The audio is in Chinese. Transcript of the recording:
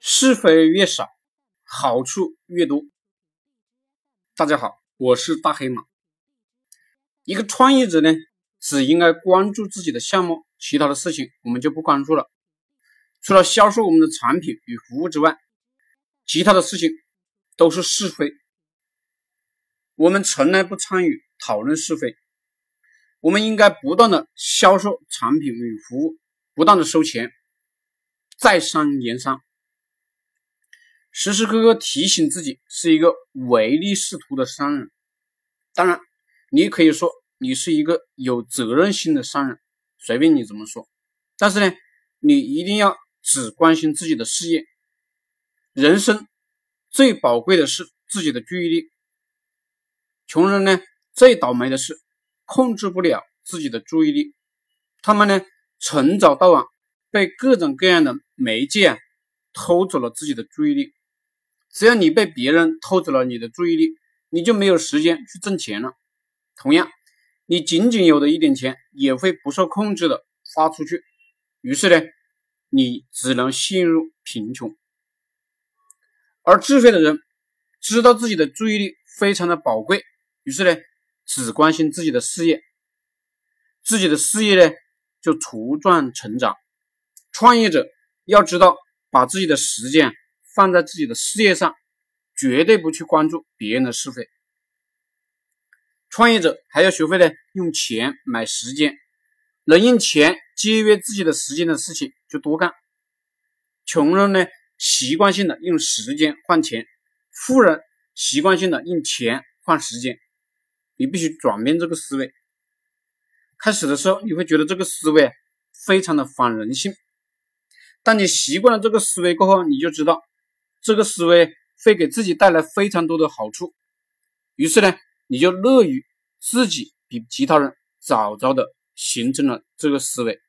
是非越少，好处越多。大家好，我是大黑马。一个创业者呢，只应该关注自己的项目，其他的事情我们就不关注了。除了销售我们的产品与服务之外，其他的事情都是是非。我们从来不参与讨论是非。我们应该不断的销售产品与服务，不断的收钱，再商言商。时时刻刻提醒自己是一个唯利是图的商人，当然，你可以说你是一个有责任心的商人，随便你怎么说。但是呢，你一定要只关心自己的事业。人生最宝贵的是自己的注意力。穷人呢，最倒霉的是控制不了自己的注意力，他们呢，从早到晚被各种各样的媒介啊偷走了自己的注意力。只要你被别人偷走了你的注意力，你就没有时间去挣钱了。同样，你仅仅有的一点钱也会不受控制的花出去，于是呢，你只能陷入贫穷。而智慧的人知道自己的注意力非常的宝贵，于是呢，只关心自己的事业，自己的事业呢就茁壮成长。创业者要知道把自己的时间。放在自己的事业上，绝对不去关注别人的是非。创业者还要学会呢，用钱买时间，能用钱节约自己的时间的事情就多干。穷人呢，习惯性的用时间换钱；富人习惯性的用钱换时间。你必须转变这个思维。开始的时候，你会觉得这个思维非常的反人性。当你习惯了这个思维过后，你就知道。这个思维会给自己带来非常多的好处，于是呢，你就乐于自己比其他人早早的形成了这个思维。